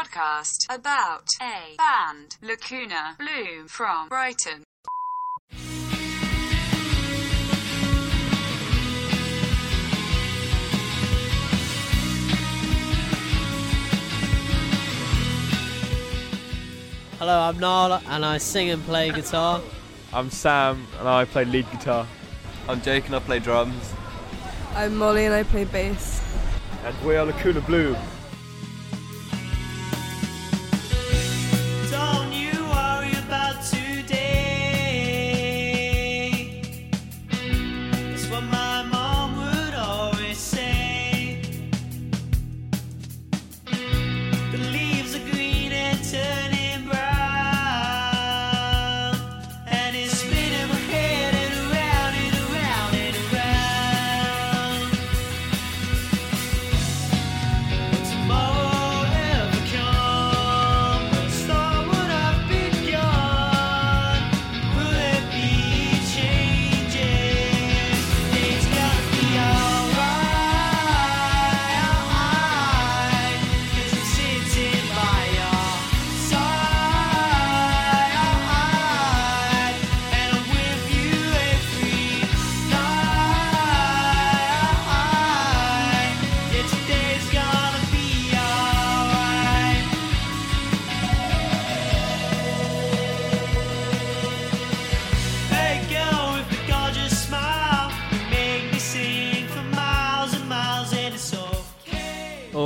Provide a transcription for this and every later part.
podcast about a band, Lacuna Bloome from Brighton. Hello, I'm Nala and I sing and play guitar. I'm Sam and I play lead guitar. I'm Jake and I play drums. I'm Molly and I play bass. And we are Lacuna Bloome.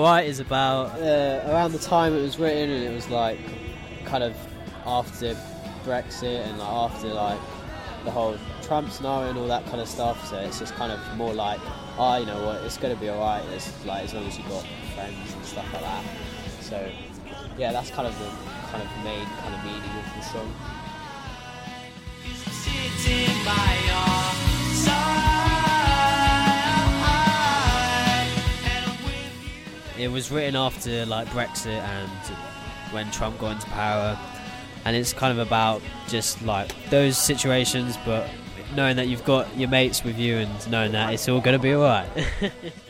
Alright is about uh, around the time it was written and it was like kind of after Brexit and like after like the whole Trump scenario and all that kind of stuff. So it's just kind of more like, oh, you know what, it's gonna be alright. It's like as long as you've got friends and stuff like that. So yeah, that's kind of the kind of main kind of meaning of the song. It was written after like Brexit and when Trump got into power, and it's kind of about just like those situations, but knowing that you've got your mates with you and knowing that it's all gonna be alright.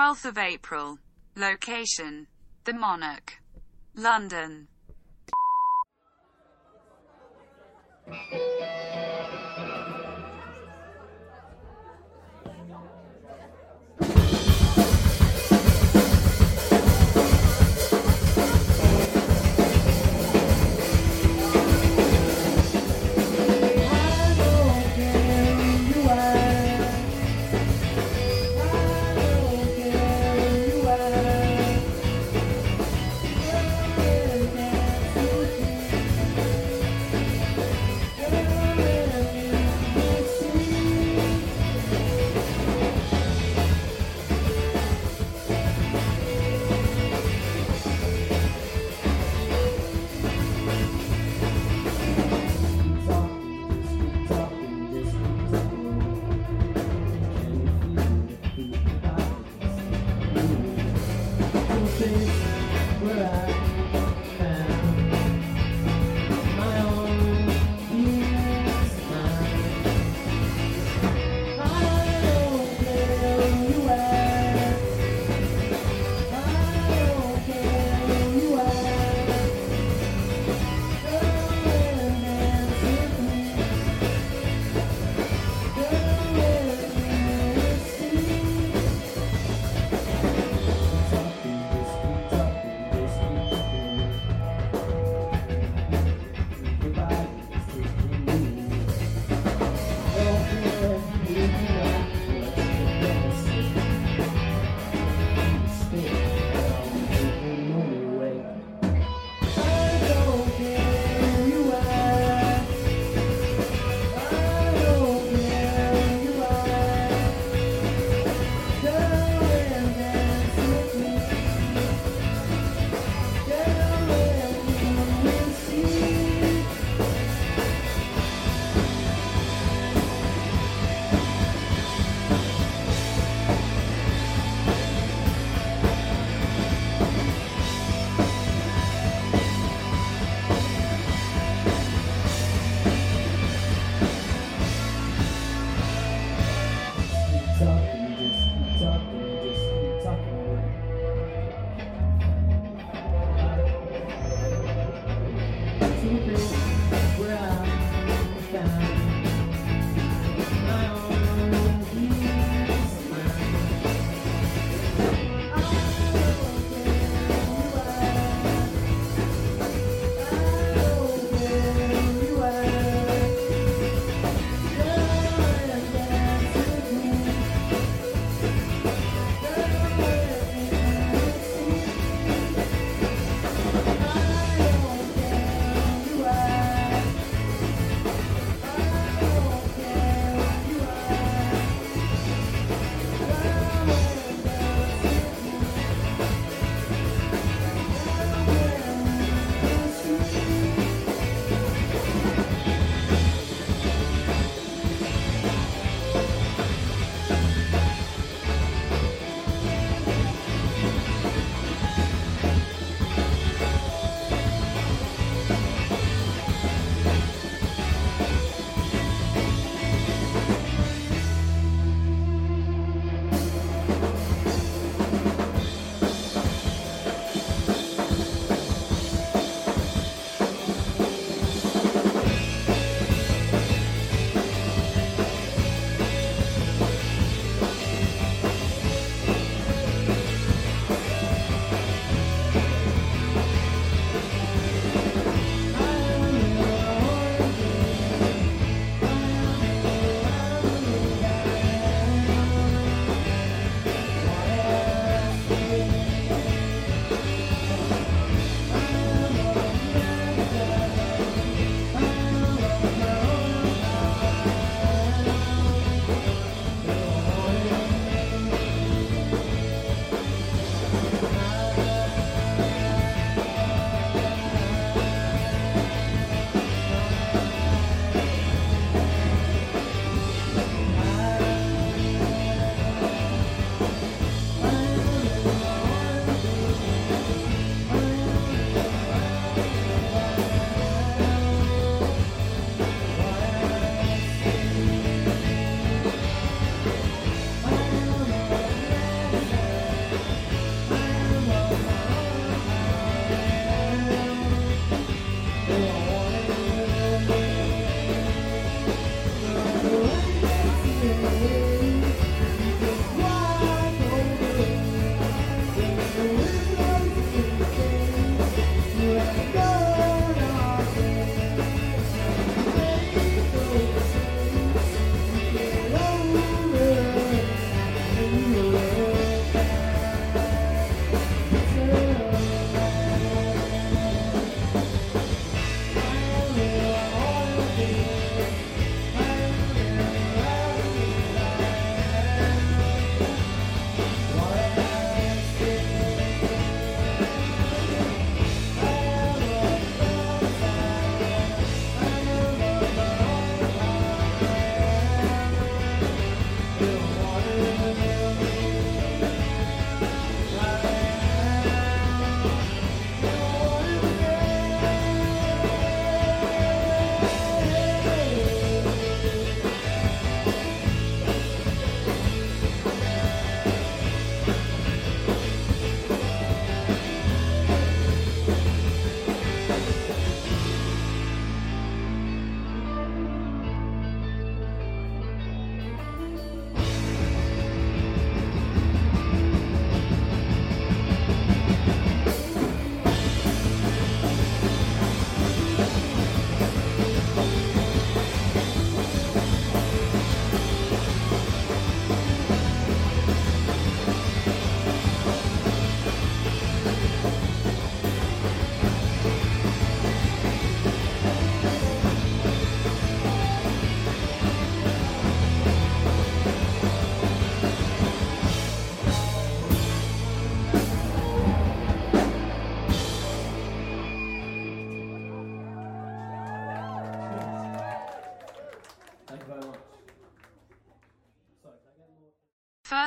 12th of April. Location. The Monarch. London.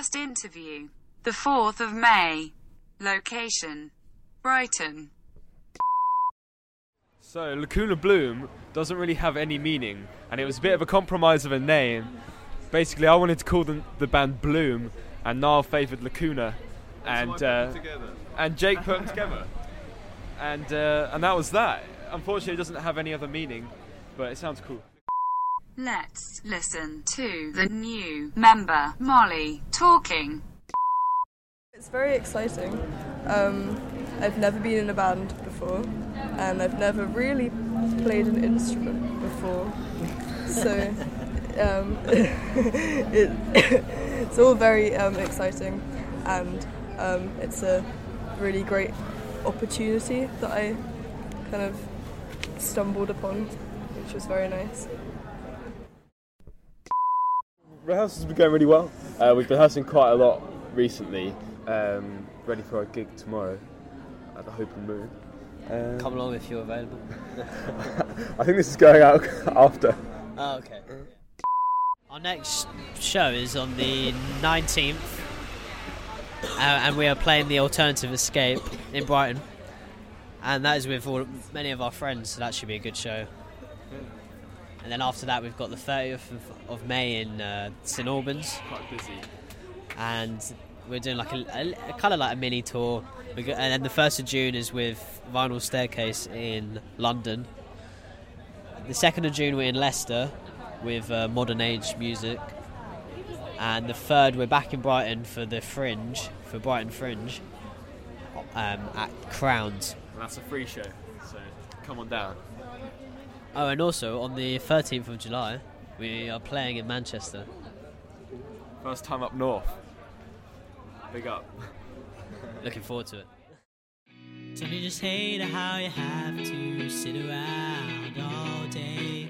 First interview. The 4th of May. Location. Brighton. So Lacuna Bloome doesn't really have any meaning, and it was a bit of a compromise of a name. Basically, I wanted to call them the band Bloom, and Niall favoured Lacuna, and uh, and Jake put them together, and uh, and that was that. Unfortunately, it doesn't have any other meaning, but it sounds cool. Let's listen to the new member, Molly, talking. It's very exciting. Um, I've never been in a band before, and I've never really played an instrument before. So um, it, it's all very um, exciting, and um, it's a really great opportunity that I kind of stumbled upon, which was very nice. Rehearsals been going really well. Uh, we've been rehearsing quite a lot recently, um, ready for our gig tomorrow at the Hope and Moon. Um, Come along if you're available. I think this is going out after. Oh, okay. Our next show is on the 19th, uh, and we are playing the Alternative Escape in Brighton. And that is with all, many of our friends, so that should be a good show. And then after that, we've got the 30th of, of May in uh, St Albans, Quite busy. and we're doing like a, a, a kind of like a mini tour. And then the 1st of June is with Vinyl Staircase in London. The 2nd of June, we're in Leicester with uh, Modern Age music. And the 3rd, we're back in Brighton for the Fringe, for Brighton Fringe, um, at Crowns. And that's a free show, so come on down. Oh, and also on the 13th of July, we are playing in Manchester. First time up north. Big up. Looking forward to it. Don't you just hate how you have to sit around all day?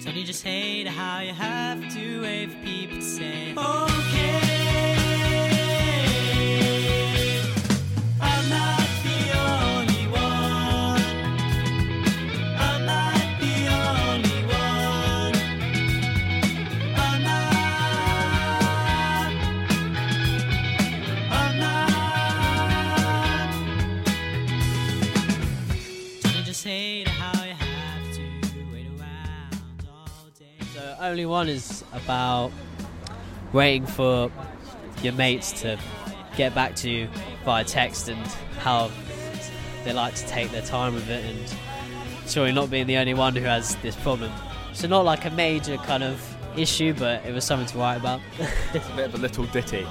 Don't you just hate how you have to wait for people to say, okay? Only one is about waiting for your mates to get back to you via text and how they like to take their time with it, and surely not being the only one who has this problem. So, not like a major kind of issue, but it was something to write about. It's a bit of a little ditty.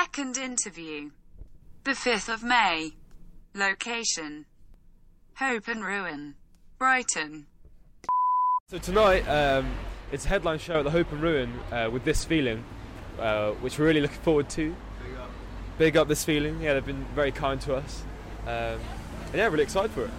Second interview. The 5th of May. Location. Hope and Ruin. Brighton. So tonight, um, it's a headline show at the Hope and Ruin uh, with this feeling, uh, which we're really looking forward to. Big up this feeling. Yeah, they've been very kind to us. Um, and yeah, really excited for it.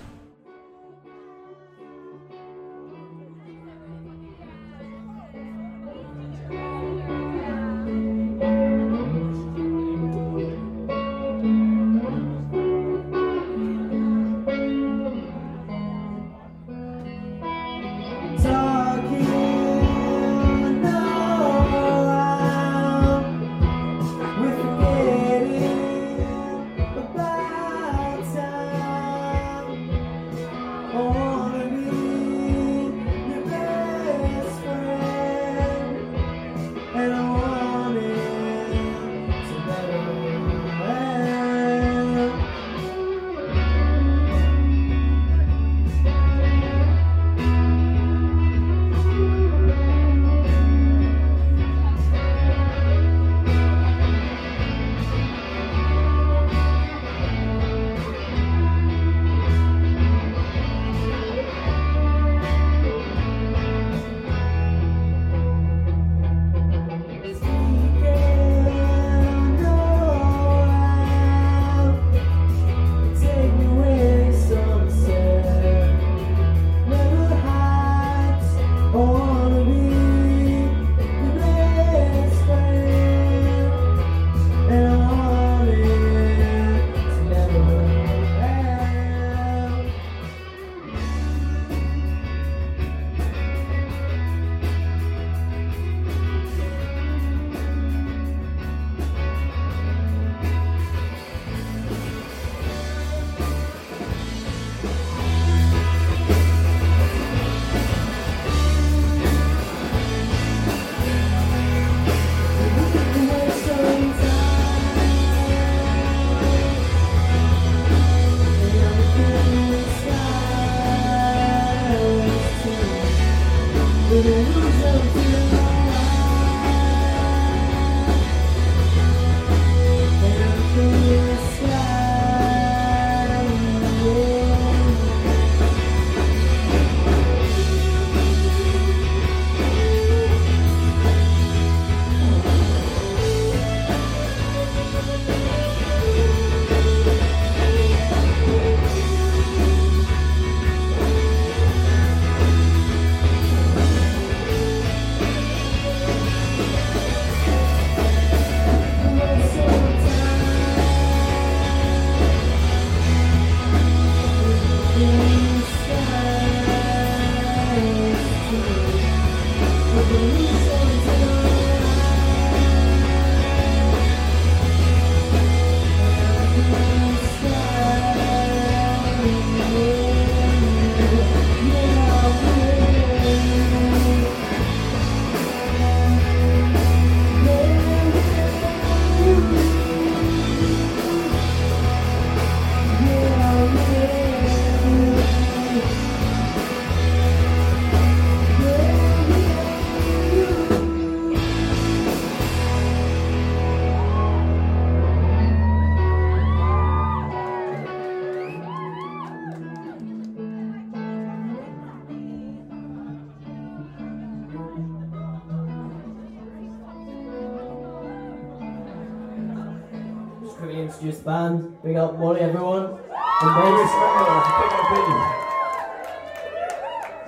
band. Big up Wally, everyone.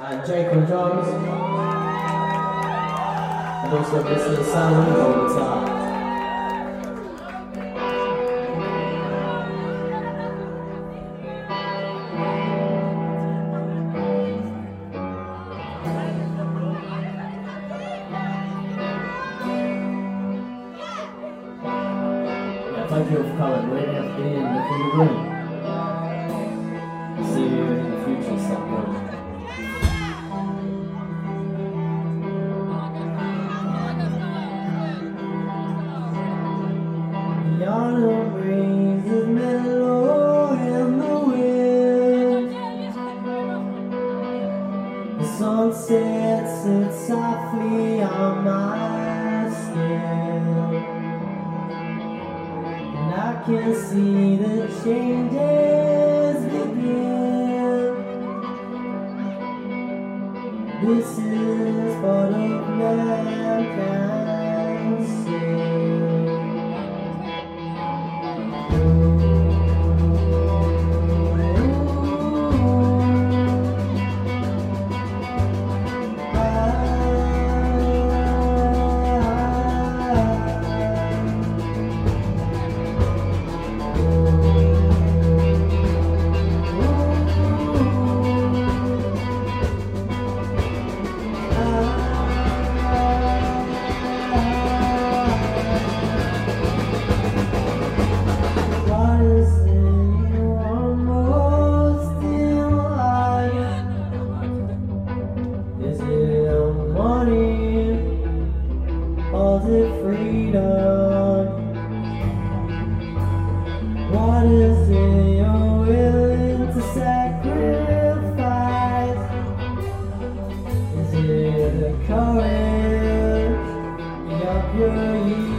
And Jake on drums. And also Mr. Salmon on guitar. plenty of color right after the the room.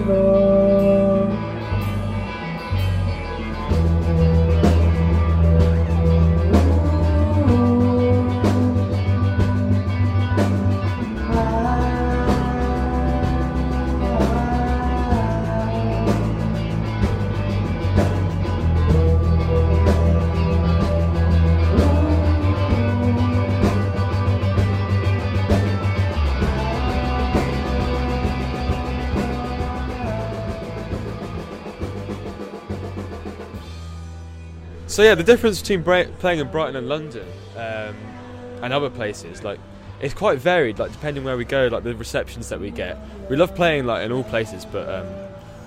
Evil? So yeah, the difference between Bra- playing in Brighton and London um, and other places, like, it's quite varied. Like depending where we go, like the receptions that we get. We love playing like in all places, but um,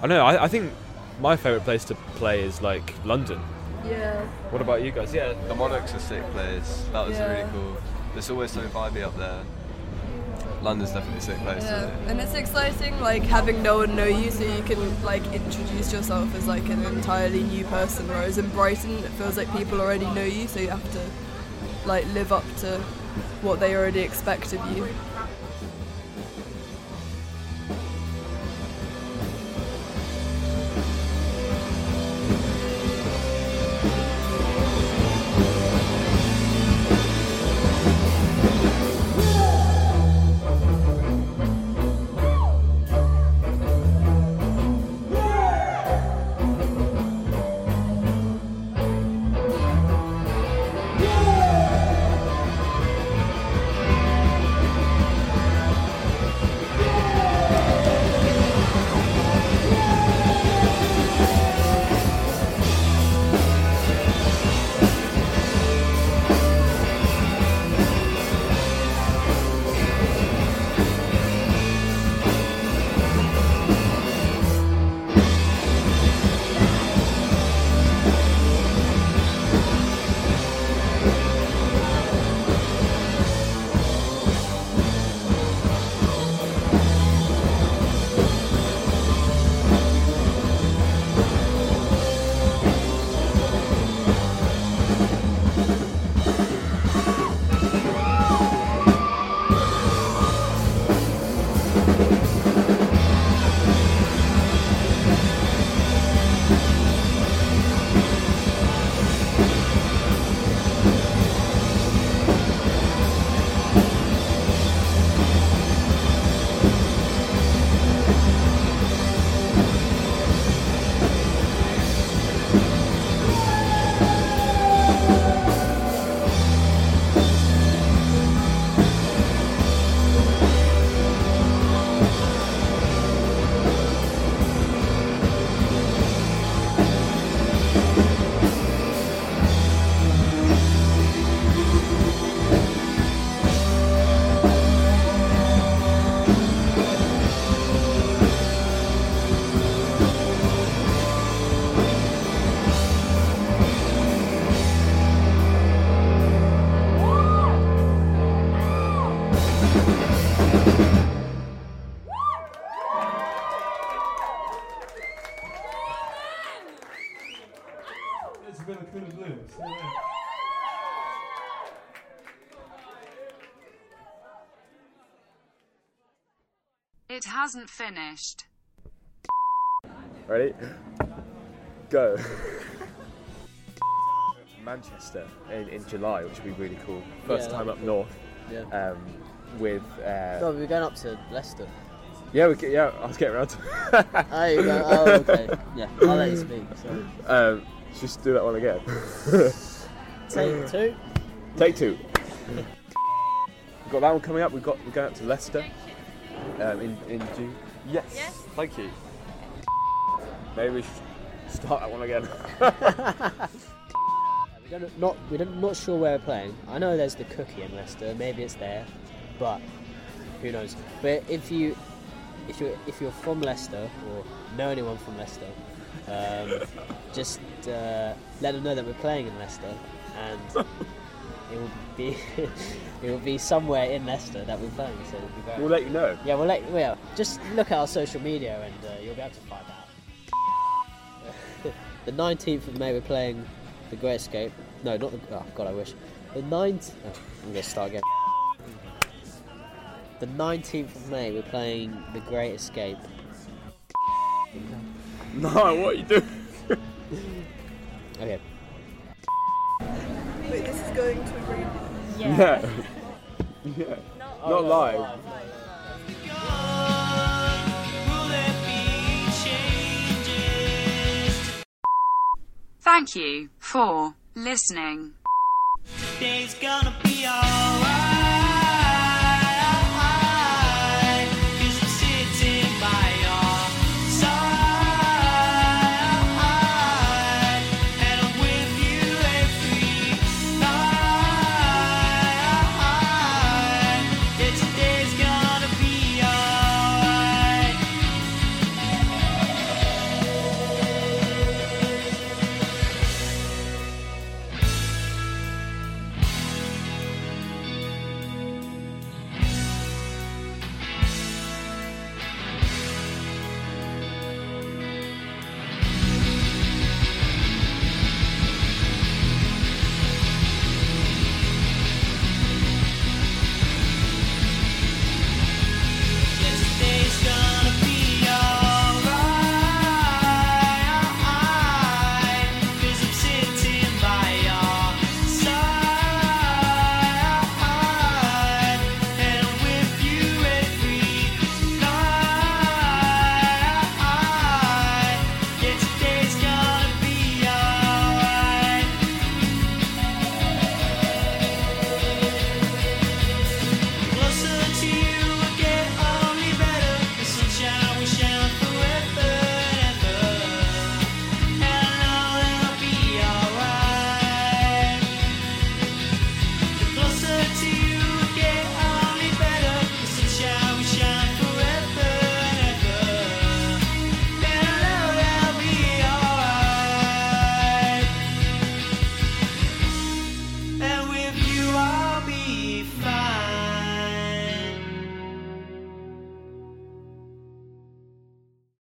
I know. I, I think my favourite place to play is like London. Yeah. What about you guys? Yeah, The Monarch's are sick place. That was Yeah. really cool. There's always so vibey up there. London's definitely a sick place. Yeah, it? and it's exciting, like having no one know you, so you can like introduce yourself as like an entirely new person. Whereas in Brighton, it feels like people already know you, so you have to like live up to what they already expect of you. It hasn't finished. Ready? Go. Manchester in, in July, which would be really cool. First Yeah, time that'd up be north. Yeah. Um, with uh, No, we were going up to Leicester. yeah, we, get- yeah, I was getting around to. Oh, you go. Oh, okay. Yeah, I'll let you speak. Sorry. um, just do that one again. Take two. Take two. We've got that one coming up. We've got we're going up to Leicester um, in in June. Yes. Thank you. Maybe we should start that one again. We don't not we don't not sure where we're playing. I know there's the cookie in Leicester. Maybe it's there, but who knows? But if you if you if you're from Leicester or know anyone from Leicester, um, just uh, let them know that we're playing in Leicester, and it will be it will be somewhere in Leicester that we're playing. So it'll be very. We'll let you know. yeah, we'll let well, just look at our social media and uh, you'll be able to find out. the 19th of May we're playing the Great Escape. No, not the. Oh God, I wish. The 9th. Oh, I'm gonna start again. The 19th of May we're playing the Great Escape. No, what are you doing? Okay. Wait, this is going to a green. Yeah. yeah. Not live. Will there be changes? Thank you for listening. Today's gonna be alright.